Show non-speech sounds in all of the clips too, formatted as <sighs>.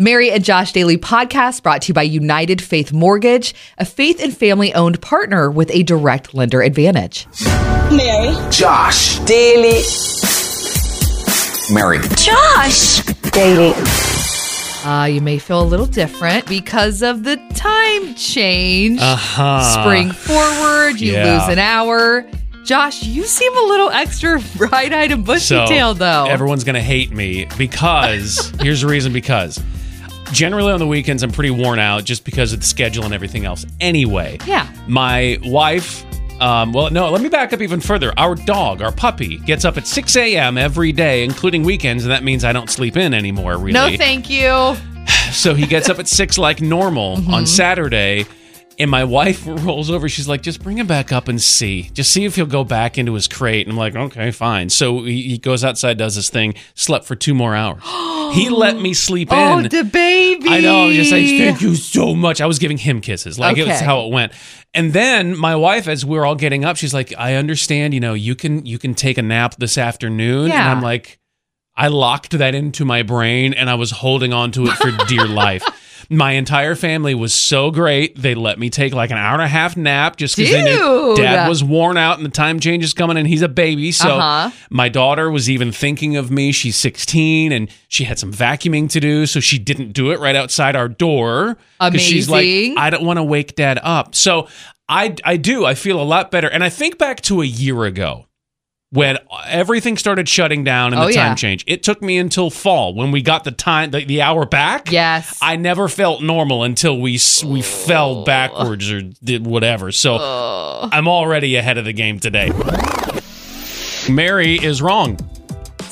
Mary and Josh Daily podcast brought to you by United Faith Mortgage, a faith and family owned partner with a direct lender advantage. Mary. Josh. Daily. Mary. Josh. Daily. Uh, you may feel a little different because of the time change. Uh-huh. Spring forward, you Yeah. lose an hour. Josh, you seem a little extra <laughs> bright eyed and bushy So tailed, though. everyone's gonna hate me because here's the reason because generally on the weekends I'm pretty worn out just because of the schedule and everything else. Anyway, Yeah. my wife. Um, well, no, let me back up even further. Our dog, our puppy, gets up at 6 a.m. every day, including weekends, and that means I don't sleep in anymore, really. no, thank you. <sighs> So he gets up at six like normal Mm-hmm. on Saturday. And my wife <laughs> rolls over. She's like, just bring him back up and see. Just see if he'll go back into his crate. And I'm like, okay, fine. So he, goes outside, does his thing, slept for two more hours. <gasps> he let me sleep Oh, in. the baby. I know. I was just like, thank you so much. I was giving him kisses. Like, it was how it went. And then my wife, as we're all getting up, she's like, I understand, you know, you can you can take a nap this afternoon. Yeah. And I'm like, I locked that into my brain and I was holding on to it for dear <laughs> life. My entire family was so great. They let me take like an hour and a half nap just because they knew dad was worn out and the time change is coming and he's a baby. So Uh-huh. my daughter was even thinking of me. She's 16 and she had some vacuuming to do. So she didn't do it right outside our door. 'Cause She's like, I don't want to wake dad up. So I, I do. I feel a lot better. And I think back to a year ago when everything started shutting down and Oh, the time yeah. change. It took me until fall when we got the time, the, the hour back. Yes. I never felt normal until we we fell backwards or did whatever. So I'm already ahead of the game today. Mary is wrong.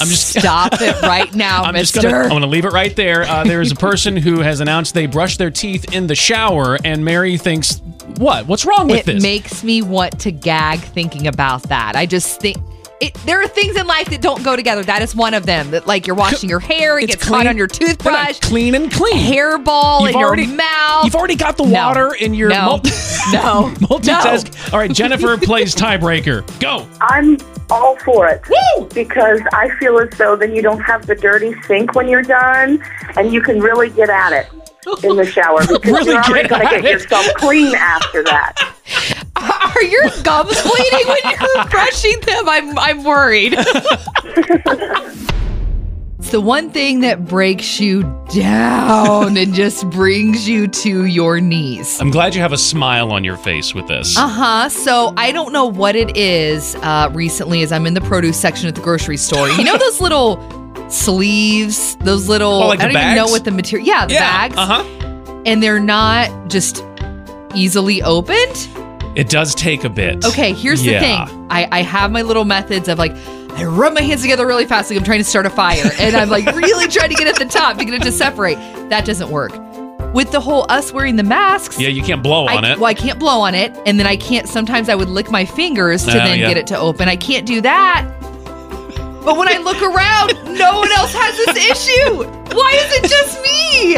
I'm just <laughs> Stop it right now, I'm just mister. gonna I'm gonna leave it right there. Uh, there is a person who has announced they brush their teeth in the shower, and Mary thinks, "What? What's wrong with it this?" It makes me want to gag thinking about that. I just think. It, there are things in life that don't go together. That is one of them. That like you're washing your hair, it It's gets caught on your They're not toothbrush, clean and clean. hairball You've in already- your mouth. You've already got the No. water in your No. multi- <laughs> No. <laughs> multitask. All right, Jennifer <laughs> plays tiebreaker. Go. I'm all for it. Woo! Because I feel as though then you don't have the dirty sink when you're done, and you can really get at it in the shower because Really you're already going to get yourself clean after that. <laughs> Are your gums bleeding when you're <laughs> brushing them? I'm I'm worried. <laughs> it's the one thing that breaks you down and just brings you to your knees. I'm glad you have a smile on your face with this. Uh huh. So I don't know what it is. Uh, recently, as I'm in the produce section at the grocery store, you know those little sleeves, those little. Oh, like I don't even know what the material. Yeah, the bags. Uh huh. And they're not just easily opened. It does take a bit. Okay, here's Yeah. the thing. I, I have my little methods of like I rub my hands together really fast, like I'm trying to start a fire, and I'm like really trying to get at the top to get it to separate. That doesn't work. With the whole us wearing the masks, Yeah, you can't blow on I, it. well, I can't blow on it, and then I can't. Sometimes I would lick my fingers to Oh, then yeah. get it to open. I can't do that. But when I look around, no one else has this issue. Why is it just me?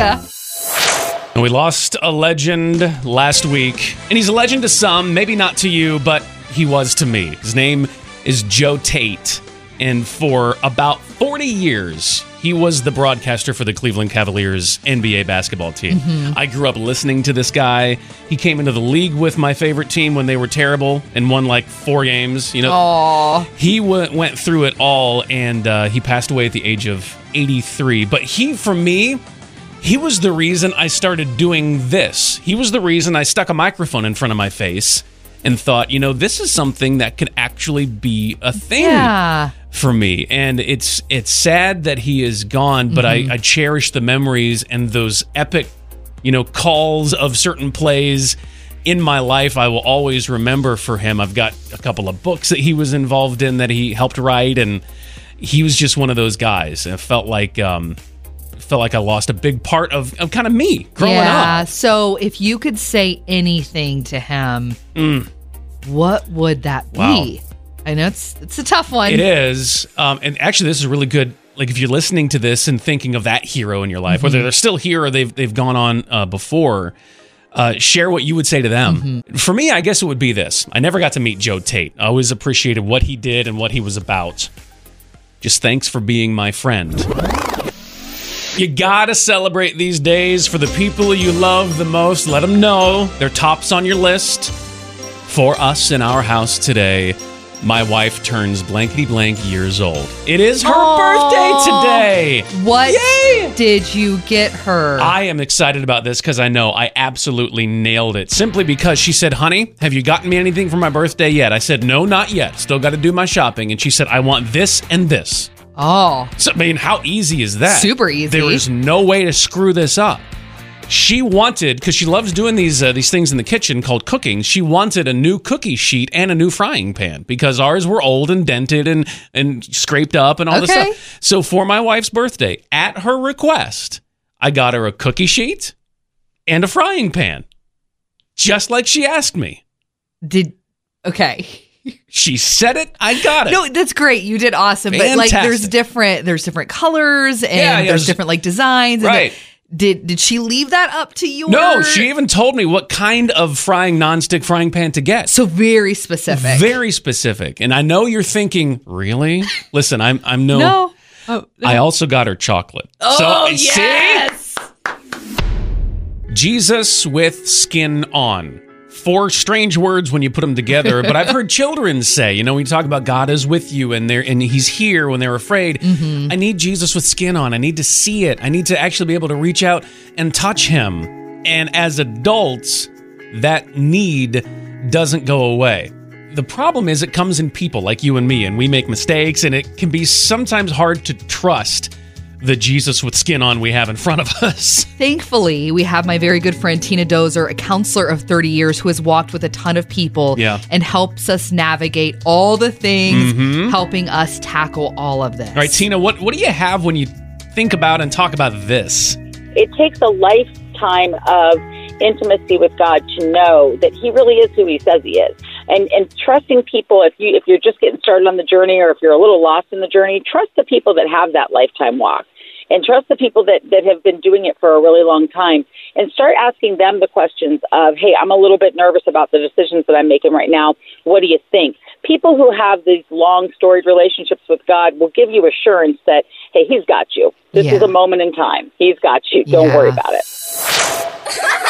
And we lost a legend last week. And he's a legend to some, maybe not to you, but he was to me. His name is Joe Tait. And for about 40 years, he was the broadcaster for the Cleveland Cavaliers NBA basketball team. I grew up listening to this guy. He came into the league with my favorite team when they were terrible and won like four games. You know, Oh, he w- went through it all and uh, he passed away at the age of 83 but he for me he was the reason i started doing this. He was the reason i stuck a microphone in front of my face and thought you know this is something that could actually be a thing yeah. for me. And it's it's sad that he is gone but I, I cherish the memories and those epic you know calls of certain plays in my life. I will always remember for him. I've got a couple of books that he was involved in that he helped write and he was just one of those guys. And it felt like um felt like i lost a big part of, of kind of me growing yeah. up So if you could say anything to him, what would that Mm. Wow. be? I know it's it's a tough one. It is. Um, and actually, this is really good. Like, if you're listening to this and thinking of that hero in your life, whether they're still here or they've, they've gone on uh, before, uh, share what you would say to them. For me, I guess it would be this I never got to meet Joe Tait. I always appreciated what he did and what he was about. Just thanks for being my friend. You gotta celebrate these days for the people you love the most. Let them know they're tops on your list. For us in our house today, my wife turns blankety blank years old. It is her Aw. birthday today. What Yay! did you get her? I am excited about this because I know I absolutely nailed it. Simply because she said, Honey, have you gotten me anything for my birthday yet? I said, No, not yet. Still got to do my shopping. And she said, I want this and this. Oh, So, I mean, how easy is that? Super easy. There is no way to screw this up. She wanted because she loves doing these uh, these things in the kitchen called cooking. She wanted a new cookie sheet and a new frying pan because ours were old and dented and and scraped up and all this stuff. So for my wife's birthday, at her request, I got her a cookie sheet and a frying pan, just like she asked me. did okay. She said it. I got it. No, that's great. You did awesome. But like, there's different, there's different colors, and Yeah, there's different like designs. Right. the- did did she leave that up to you? no, she even told me what kind of frying nonstick frying pan to get. so very specific. Very specific. And I know you're thinking, really? Listen, I'm I'm no, no. Oh, I also got her chocolate. oh so yes. see? Jesus with skin on. Four strange words when you put them together, but I've heard children say, you know, we talk about God is with you and they're and he's here when they're afraid. Mm-hmm. I need Jesus with skin on. I need to see it. I need to actually be able to reach out and touch him. And as adults, that need doesn't go away. The problem is it comes in people like you and me, and we make mistakes, and it can be sometimes hard to trust the Jesus with skin on we have in front of us. <laughs> Thankfully, we have my very good friend Tina Dozer, a counselor of 30 years who has walked with a ton of people Yeah. and helps us navigate all the things, mm-hmm. helping us tackle all of this. All right, Tina, what, what do you have when you think about and talk about this? it takes a lifetime of intimacy with God to know that He really is who He says He is. And and trusting people if you if you're just getting started on the journey or if you're a little lost in the journey, trust the people that have that lifetime walk. And trust the people that, that have been doing it for a really long time and start asking them the questions of, hey, I'm a little bit nervous about the decisions that I'm making right now. What do you think? People who have these long storied relationships with God will give you assurance that, hey, He's got you. This Yeah. is a moment in time. He's got you. Don't Yeah. worry about it. <laughs>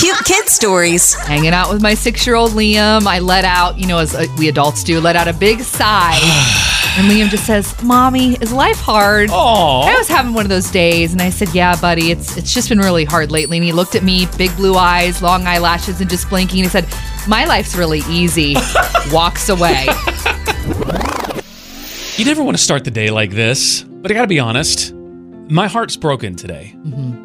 Cute kid stories. Hanging out with my six year old Liam, I let out, you know, as uh, we adults do, let out a big sigh. <sighs> and Liam just says, Mommy, is life hard? I Oh, was having one of those days, and I said, "Yeah, buddy, it's it's just been really hard lately." And he looked at me, big blue eyes, long eyelashes, and just blinking. And he said, "My life's really easy." <laughs> Walks away. you never want to start the day like this, but I got to be honest, my heart's broken today. Yeah,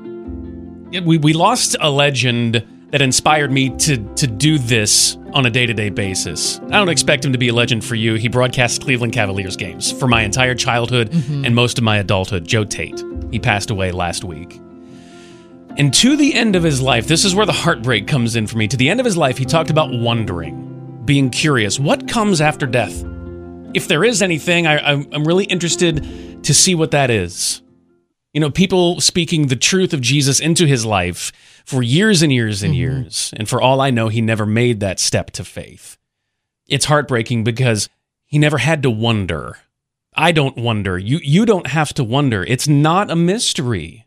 We, we lost a legend that inspired me to, to do this on a day to day basis. I don't expect him to be a legend for you. He broadcast Cleveland Cavaliers games for my entire childhood mm-hmm. and most of my adulthood. Joe Tait. He passed away last week. And to the end of his life, this is where the heartbreak comes in for me. To the end of his life, he talked about wondering, being curious. What comes after death? If there is anything, I, I'm really interested to see what that is. You know, people speaking the truth of Jesus into his life for years and years and mm-hmm. years. And for all I know, he never made that step to faith. It's heartbreaking because he never had to wonder. I don't wonder. You you don't have to wonder. It's not a mystery.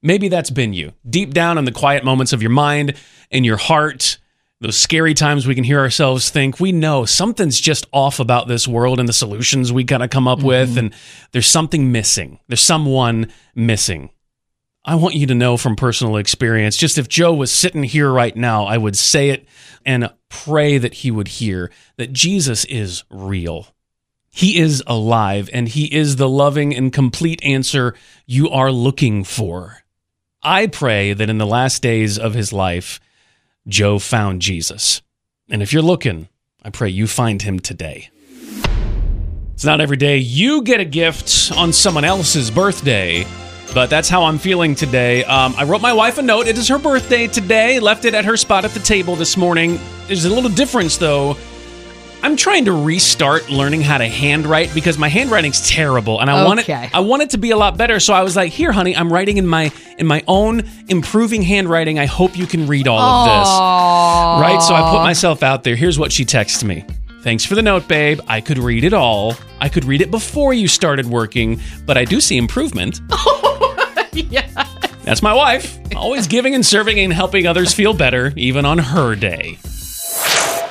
Maybe that's been you. Deep down in the quiet moments of your mind and your heart, those scary times we can hear ourselves think, we know something's just off about this world and the solutions we kind of come up with, mm-hmm. and there's something missing. There's someone missing. I want you to know from personal experience, just if Joe was sitting here right now, I would say it and pray that he would hear that Jesus is real. He is alive and he is the loving and complete answer you are looking for. I pray that in the last days of his life, Joe found Jesus. And if you're looking, I pray you find him today. It's not every day you get a gift on someone else's birthday, but that's how I'm feeling today. Um, I wrote my wife a note. It is her birthday today. Left it at her spot at the table this morning. There's a little difference though. I'm trying to restart learning how to handwrite because my handwriting's terrible, and I want it. I want it to be a lot better. So I was like, "Here, honey, I'm writing in my in my own improving handwriting. I hope you can read all of this." Right? So I put myself out there. Here's what she texted me. Thanks for the note, babe. I could read it all. I could read it before you started working, but I do see improvement. <laughs> yeah. That's my wife. Always giving and serving and helping others feel better, even on her day.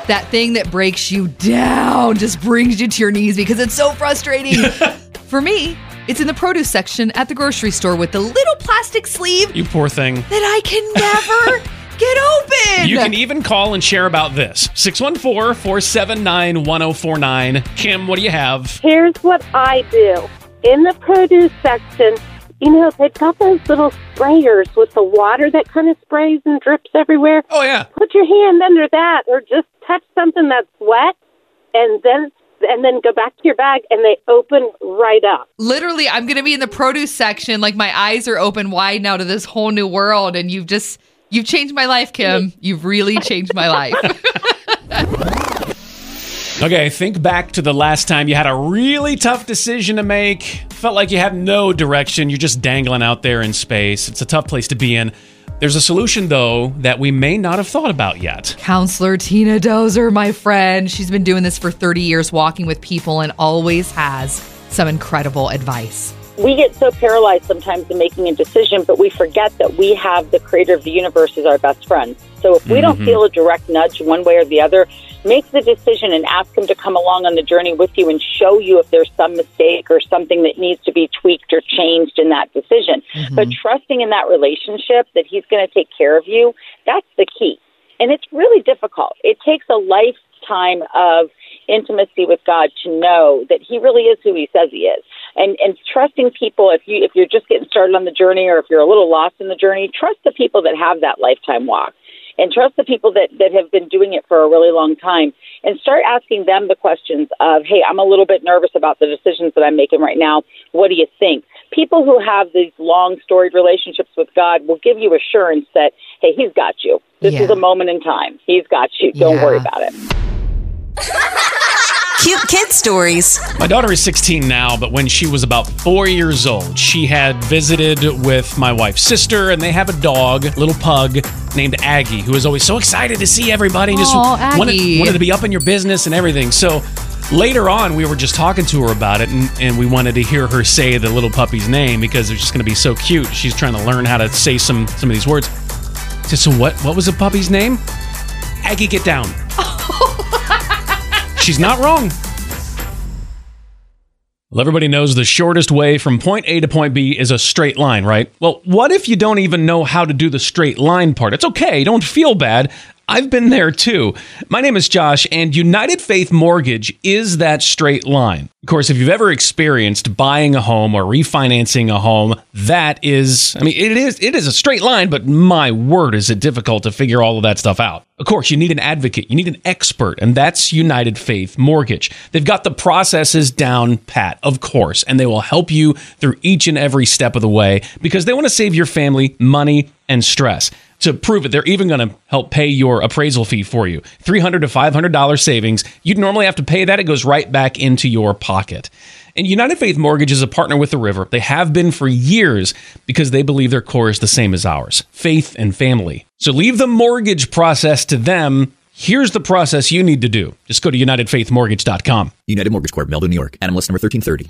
That thing that breaks you down just brings you to your knees because it's so frustrating. <laughs> For me, it's in the produce section at the grocery store with the little plastic sleeve You poor thing. that I can never <laughs> get open. You can even call and share about this. 614 479 1049. Kim, what do you have? Here's what I do. In the produce section, you know, they've got those little sprayers with the water that kind of sprays and drips everywhere. Oh, yeah. Put your hand under that or just touch something that's wet and then and then go back to your bag and they open right up. Literally, I'm going to be in the produce section. Like my eyes are open wide now to this whole new world. And you've just, you've changed my life, Kim. <laughs> You've really changed my life. <laughs> Okay, think back to the last time you had a really tough decision to make. Felt like you had no direction. You're just dangling out there in space. It's a tough place to be in. There's a solution, though, that we may not have thought about yet. Counselor Tina Dozer, my friend. She's been doing this for 30 years, walking with people, and always has some incredible advice. we get so paralyzed sometimes in making a decision, but we forget that we have the creator of the universe as our best friend. So if we don't mm-hmm. feel a direct nudge one way or the other, make the decision and ask him to come along on the journey with you and show you if there's some mistake or something that needs to be tweaked or changed in that decision. Mm-hmm. But trusting in that relationship that he's going to take care of you, that's the key. And it's really difficult. It takes a lifetime of intimacy with God to know that he really is who he says he is. And and trusting people if you if you're just getting started on the journey or if you're a little lost in the journey, trust the people that have that lifetime walk. And trust the people that, that have been doing it for a really long time and start asking them the questions of, hey, I'm a little bit nervous about the decisions that I'm making right now. What do you think? People who have these long storied relationships with God will give you assurance that, hey, He's got you. This Yeah. is a moment in time. He's got you. Don't worry about it. <laughs> Cute kid stories. My daughter is 16 now, but when she was about four years old, she had visited with my wife's sister, and they have a dog, little pug named Aggie, who is always so excited to see everybody and just Aw, wanted, Aggie. wanted to be up in your business and everything. So later on, we were just talking to her about it, and, and we wanted to hear her say the little puppy's name because it's just going to be so cute. She's trying to learn how to say some some of these words. I said, So what? What was the puppy's name? Aggie, get down. <laughs> She's not wrong. Well, everybody knows the shortest way from point A to point B is a straight line, right? Well, what if you don't even know how to do the straight line part? It's okay, don't feel bad. I've been there too. My name is Josh, and United Faith Mortgage is that straight line. Of course, if you've ever experienced buying a home or refinancing a home, that is, I mean, it is it is a straight line, but my word, is it difficult to figure all of that stuff out. Of course, you need an advocate, you need an expert, and that's United Faith Mortgage. They've got the processes down pat, of course, and they will help you through each and every step of the way because they want to save your family money and stress. To prove it, they're even going to help pay your appraisal fee for you. $300 to $500 savings. You'd normally have to pay that. It goes right back into your pocket. And United Faith Mortgage is a partner with the river. They have been for years because they believe their core is the same as ours faith and family. So leave the mortgage process to them. Here's the process you need to do. Just go to UnitedFaithMortgage.com. United Mortgage Corp, Melville, New York. NMLS number 1330.